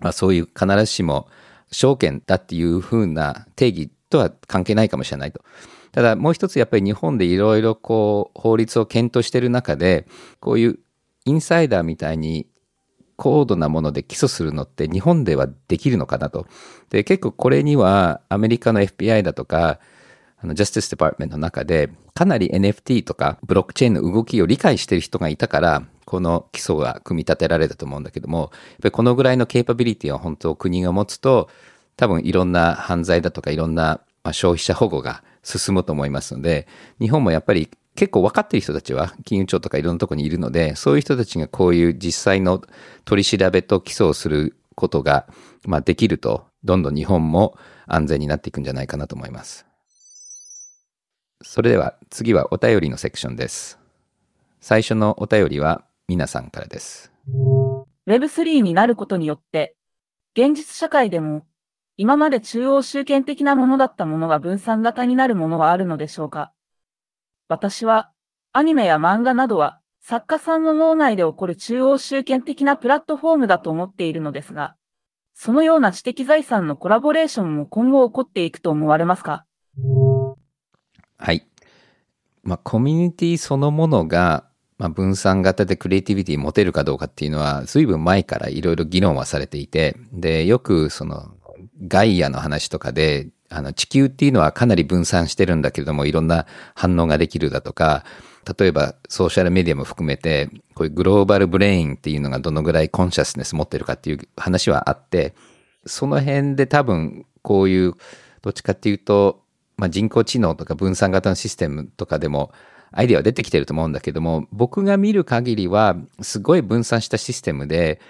S2: まあそういう必ずしも証券だっていう風な定義とは関係ないかもしれないと。ただもう一つやっぱり日本でいろいろこう法律を検討してる中で、こういうインサイダーみたいに高度なもので起訴するのって日本ではできるのかなと。で、結構これにはアメリカの FBI だとか、あの、 Justice Department の中で、かなり NFT とかブロックチェーンの動きを理解している人がいたから、この起訴が組み立てられたと思うんだけども、やっぱりこのぐらいの capability を本当国が持つと、多分いろんな犯罪だとかいろんな消費者保護が進むと思いますので、日本もやっぱり結構分かっている人たちは金融庁とかいろんなところにいるので、そういう人たちがこういう実際の取り調べと起訴をすることが、まあ、できると、どんどん日本も安全になっていくんじゃないかなと思います。それでは次はお便りのセクションです。最初のお便りは皆さんからです。
S7: Web3 になることによって、現実社会でも今まで中央集権的なものだったものが分散型になるものはあるのでしょうか？私は、アニメや漫画などは、作家さんの脳内で起こる中央集権的なプラットフォームだと思っているのですが、そのような知的財産のコラボレーションも今後起こっていくと思われますか？
S2: はい。まあ、コミュニティそのものが、まあ、分散型でクリエイティビティ持てるかどうかっていうのは、随分前からいろいろ議論はされていて、で、よくその、ガイアの話とかで、あの、地球っていうのはかなり分散してるんだけれども、いろんな反応ができるだとか、例えばソーシャルメディアも含めて、こういうグローバルブレインっていうのがどのぐらいコンシャスネス持ってるかっていう話はあって、その辺で多分こういう、どっちかっていうと、まあ、人工知能とか分散型のシステムとかでもアイデアは出てきてると思うんだけども、僕が見る限りはすごい分散したシステムで、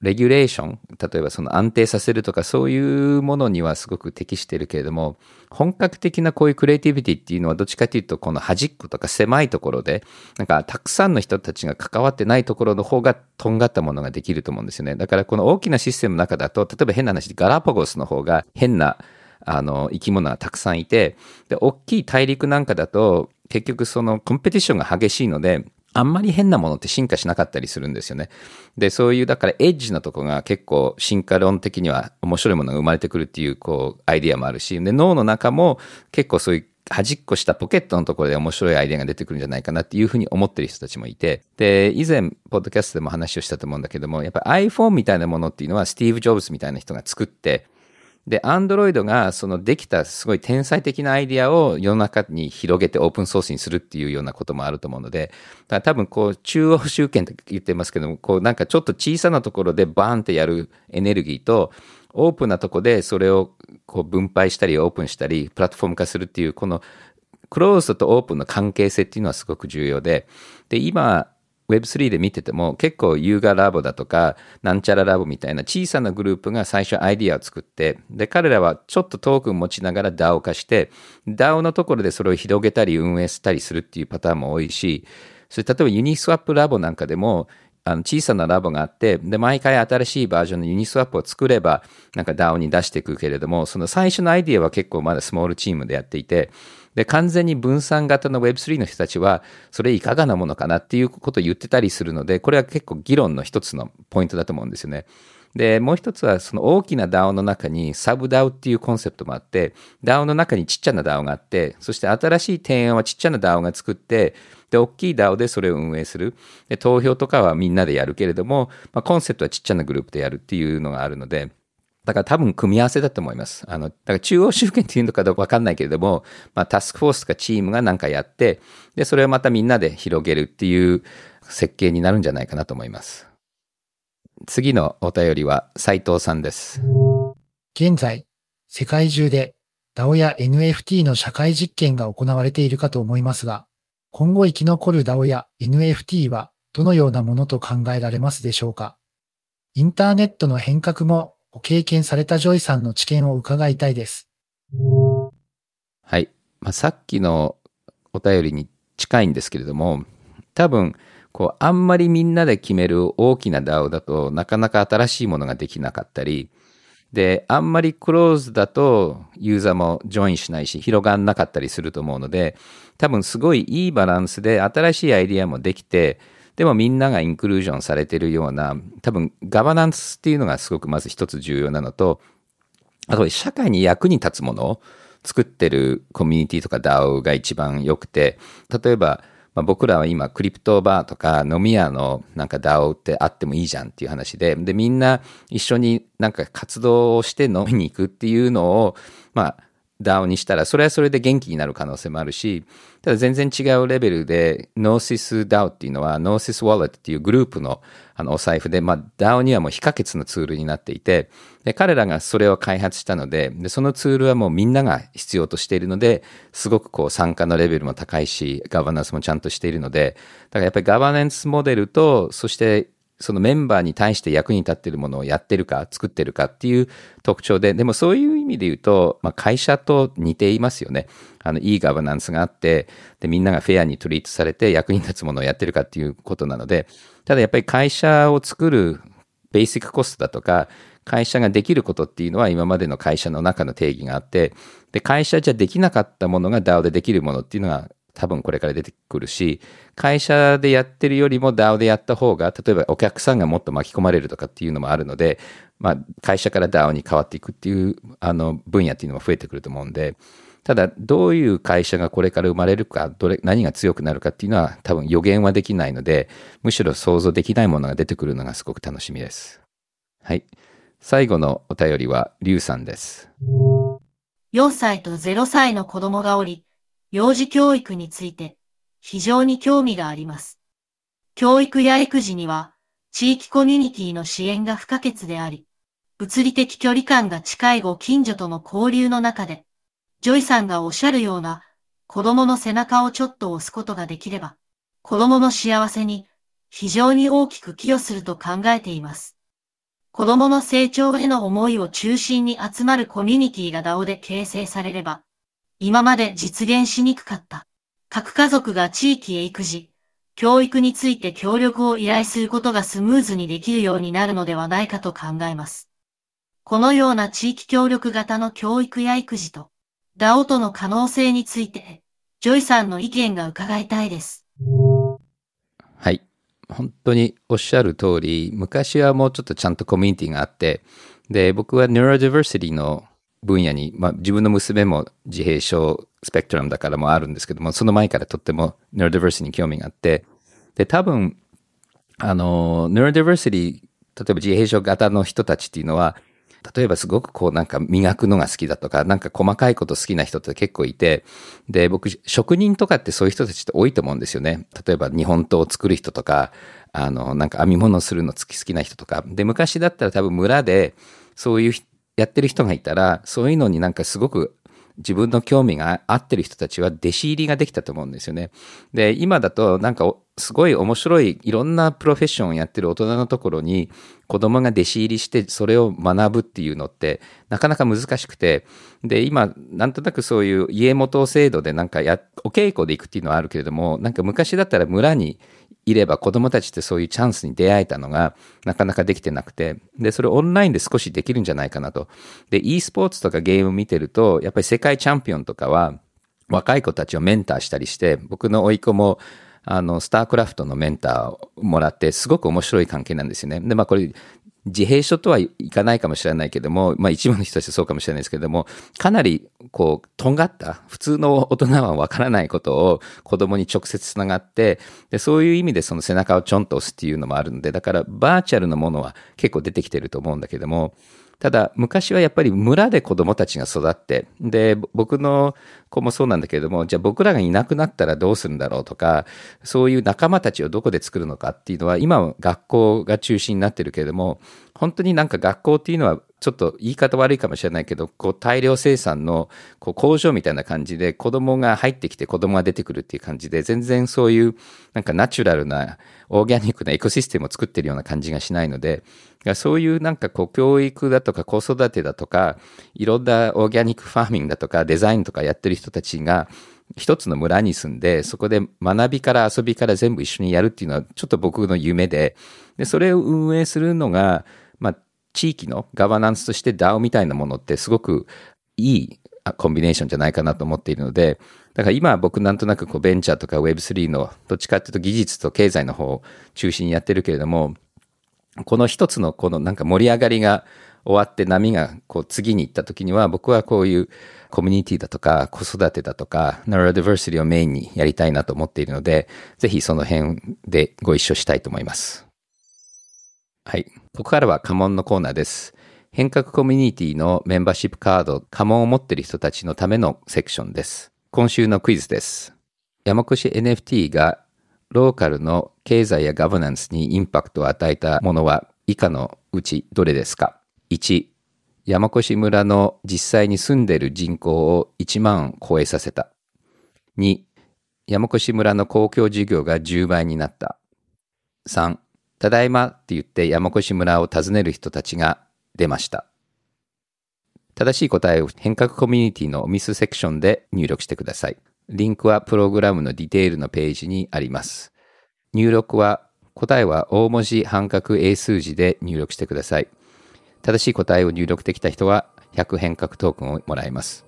S2: レギュレーション、例えばその安定させるとかそういうものにはすごく適してるけれども、本格的なこういうクリエイティビティっていうのはどっちかというとこの端っことか狭いところで、なんかたくさんの人たちが関わってないところの方がとんがったものができると思うんですよね。だからこの大きなシステムの中だと、例えば変な話でガラパゴスの方が変なあの生き物がたくさんいて、で、大きい大陸なんかだと結局そのコンペティションが激しいので、あんまり変なものって進化しなかったりするんですよね。で、そういう、だからエッジなとこが結構進化論的には面白いものが生まれてくるっていう、こう、アイディアもあるし、で、脳の中も結構そういう端っこしたポケットのところで面白いアイデアが出てくるんじゃないかなっていうふうに思ってる人たちもいて、で、以前、ポッドキャストでも話をしたと思うんだけども、やっぱ iPhone みたいなものっていうのはスティーブ・ジョブズみたいな人が作って、で、アンドロイドがそのできたすごい天才的なアイディアを世の中に広げてオープンソースにするっていうようなこともあると思うので、だ多分こう中央集権って言ってますけども、こうなんかちょっと小さなところでバーンってやるエネルギーと、オープンなとこでそれをこう分配したりオープンしたりプラットフォーム化するっていうこのクローズとオープンの関係性っていうのはすごく重要で、で、今 Web3 で見てても結構優雅ラボだとかなんちゃらラボみたいな小さなグループが最初アイディアを作ってで彼らはちょっとトークン持ちながら DAO 化して DAO のところでそれを広げたり運営したりするっていうパターンも多いしそれ例えばユニスワップラボなんかでもあの小さなラボがあって、で、毎回新しいバージョンのユニスワップを作れば、なんか DAO に出していくけれども、その最初のアイディアは結構まだスモールチームでやっていて、で、完全に分散型の Web3 の人たちは、それいかがなものかなっていうことを言ってたりするので、これは結構議論の一つのポイントだと思うんですよね。で、もう一つは、その大きな DAO の中にサブ DAO っていうコンセプトもあって、DAO の中にちっちゃな DAO があって、そして新しい提案はちっちゃな DAO が作って、で、大きい DAO でそれを運営する。で、投票とかはみんなでやるけれども、まあ、コンセプトはちっちゃなグループでやるっていうのがあるので、だから多分組み合わせだと思います。あの、だから中央集権っていうのかどうかわかんないけれども、まあタスクフォースとかチームがなんかやって、で、それをまたみんなで広げるっていう設計になるんじゃないかなと思います。次のお便りは斉藤さんです。
S8: 現在、世界中で DAO や NFT の社会実験が行われているかと思いますが、今後生き残る DAO や NFT はどのようなものと考えられますでしょうか？インターネットの変革もご経験されたジョイさんの知見を伺いたいです。
S2: はい。まあ、さっきのお便りに近いんですけれども、多分、こう、あんまりみんなで決める大きな DAO だとなかなか新しいものができなかったり、で、あんまりクローズだとユーザーもジョインしないし、広がんなかったりすると思うので、多分すごいいいバランスで新しいアイディアもできて、でもみんながインクルージョンされてるような、多分ガバナンスっていうのがすごくまず一つ重要なのと、あと社会に役に立つものを作ってるコミュニティとか DAO が一番良くて、例えばまあ、僕らは今 crypto バーとか飲み屋のなんか DAO ってあってもいいじゃんっていう話で、で、みんな一緒になんか活動をして飲みに行くっていうのを、まあ、DAO にしたら、それはそれで元気になる可能性もあるし、ただ全然違うレベルで、 Gnosis DAO っていうのは、 Gnosis Wallet っていうグループのあのお財布で、まあ DAO にはもう非可欠のツールになっていて、で、彼らがそれを開発したので、で、そのツールはもうみんなが必要としているので、すごくこう参加のレベルも高いし、ガバナンスもちゃんとしているので、だからやっぱりガバナンスモデルと、そしてそのメンバーに対して役に立ってるものをやってるか、作ってるかっていう特徴で、でもそういう意味で言うと、まあ、会社と似ていますよね。あの、いいガバナンスがあって、で、みんながフェアにトリートされて役に立つものをやってるかっていうことなので、ただやっぱり会社を作るベーシックコストだとか、会社ができることっていうのは今までの会社の中の定義があって、で、会社じゃできなかったものが DAO でできるものっていうのが多分これから出てくるし、会社でやってるよりも DAO でやった方が、例えばお客さんがもっと巻き込まれるとかっていうのもあるので、まあ、会社から DAO に変わっていくっていう、あの、分野っていうのも増えてくると思うんで、ただ、どういう会社がこれから生まれるか、どれ、何が強くなるかっていうのは多分予言はできないので、むしろ想像できないものが出てくるのがすごく楽しみです。はい。最後のお便りは、リュウさんです。
S9: 4歳と0歳の子供がおり、幼児教育について非常に興味があります。教育や育児には地域コミュニティの支援が不可欠であり、物理的距離感が近いご近所との交流の中で、ジョイさんがおっしゃるような子供の背中をちょっと押すことができれば、子供の幸せに非常に大きく寄与すると考えています。子供の成長への思いを中心に集まるコミュニティが DAO で形成されれば、今まで実現しにくかった。各家族が地域へ育児、教育について協力を依頼することがスムーズにできるようになるのではないかと考えます。このような地域協力型の教育や育児と、DAO との可能性について、ジョイさんの意見が伺いたいです。
S2: はい。本当におっしゃる通り、昔はもうちょっとちゃんとコミュニティがあって、で、僕は Neurodiversity の分野に、まあ、自分の娘も自閉症スペクトラムだからもあるんですけども、その前からとっても neurodiversity に興味があって、で、多分、あの、neurodiversity、例えば自閉症型の人たちっていうのは、例えばすごくこうなんか磨くのが好きだとか、なんか細かいこと好きな人って結構いて、で、僕、職人とかってそういう人たちって多いと思うんですよね。例えば日本刀を作る人とか、あの、なんか編み物するの好きな人とか。で、昔だったら多分村で、そういう人やってる人がいたら、そういうのになんかすごく自分の興味が合ってる人たちは弟子入りができたと思うんですよね。で、今だとなんかすごい面白いいろんなプロフェッションをやってる大人のところに子供が弟子入りしてそれを学ぶっていうのってなかなか難しくて、で、今なんとなくそういう家元制度でなんかや、お稽古で行くっていうのはあるけれども、なんか昔だったら村にいれば子供たちってそういうチャンスに出会えたのがなかなかできてなくて、で、それオンラインで少しできるんじゃないかなと。で、e スポーツとかゲーム見てると、やっぱり世界チャンピオンとかは若い子たちをメンターしたりして、僕の甥いっ子もあの、スタークラフトのメンターをもらって、すごく面白い関係なんですよね。で、まあこれ、自閉症とはいかないかもしれないけども、まあ一部の人たちはそうかもしれないですけども、かなりこう、とんがった、普通の大人はわからないことを子供に直接つながって、で、そういう意味でその背中をちょんと押すっていうのもあるんで、だからバーチャルのものは結構出てきてると思うんだけども、ただ、昔はやっぱり村で子供たちが育って、で、僕の子もそうなんだけれども、じゃあ僕らがいなくなったらどうするんだろうとか、そういう仲間たちをどこで作るのかっていうのは、今は学校が中心になってるけれども、本当になんか学校っていうのはちょっと言い方悪いかもしれないけど、こう大量生産のこう工場みたいな感じで子供が入ってきて子供が出てくるっていう感じで、全然そういうなんかナチュラルなオーガニックなエコシステムを作ってるような感じがしないので、そういうなんかこう教育だとか子育てだとか、いろんなオーガニックファーミングだとかデザインとかやってる人たちが、一つの村に住んで、そこで学びから遊びから全部一緒にやるっていうのはちょっと僕の夢で、で、それを運営するのが、まあ、地域のガバナンスとして DAO みたいなものってすごくいいコンビネーションじゃないかなと思っているので、だから今僕なんとなくこうベンチャーとか Web3 のどっちかっていうと技術と経済の方を中心にやってるけれども、この一つのこのなんか盛り上がりが終わって波がこう次に行った時には僕はこういうコミュニティだとか子育てだとかナロディバーシティをメインにやりたいなと思っているので、ぜひその辺でご一緒したいと思います。はい。ここからは家紋のコーナーです。変革コミュニティのメンバーシップカード、家紋を持っている人たちのためのセクションです。今週のクイズです。山越 NFT がローカルの経済やガバナンスにインパクトを与えたものは以下のうちどれですか ?1、山越村の実際に住んでいる人口を1万超えさせた。2、山越村の公共事業が10倍になった。3、ただいまって言って山越村を訪ねる人たちが出ました。正しい答えを変革コミュニティのミスセクションで入力してください。リンクはプログラムのディテールのページにあります。入力は答えは大文字半角英数字で入力してください。正しい答えを入力できた人は100変革トークンをもらえます。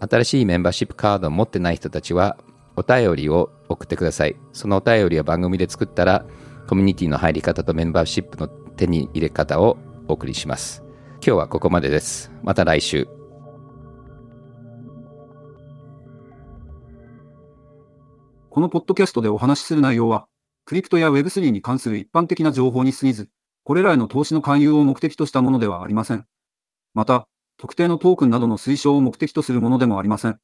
S2: 新しいメンバーシップカードを持ってない人たちはお便りを送ってください。そのお便りは番組で作ったらコミュニティの入り方とメンバーシップの手に入れ方をお送りします。今日はここまでです。また来週。
S10: このポッドキャストでお話しする内容は、クリプトや Web3 に関する一般的な情報に過ぎず、これらへの投資の勧誘を目的としたものではありません。また、特定のトークンなどの推奨を目的とするものでもありません。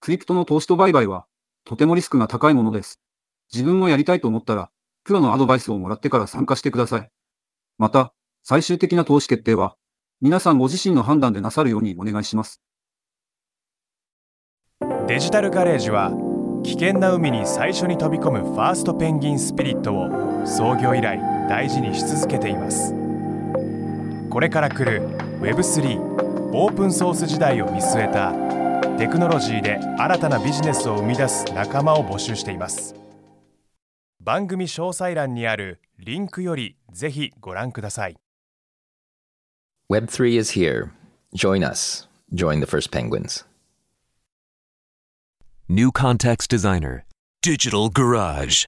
S10: クリプトの投資と売買は、とてもリスクが高いものです。自分もやりたいと思ったら、プロのアドバイスをもらってから参加してください。また、最終的な投資決定は、皆さんご自身の判断でなさるようにお願いします。
S11: デジタルガレージは、危険な海に最初に飛び込むファーストペンギンスピリットを創業以来大事にし続けています。これから来る Web3 オープンソース時代を見据えたテクノロジーで新たなビジネスを生み出す仲間を募集しています。番組詳細欄にあるリンクよりぜひご覧ください。
S2: Web3 is here. Join us. Join the first penguins.
S12: New Context Designer. Digital Garage.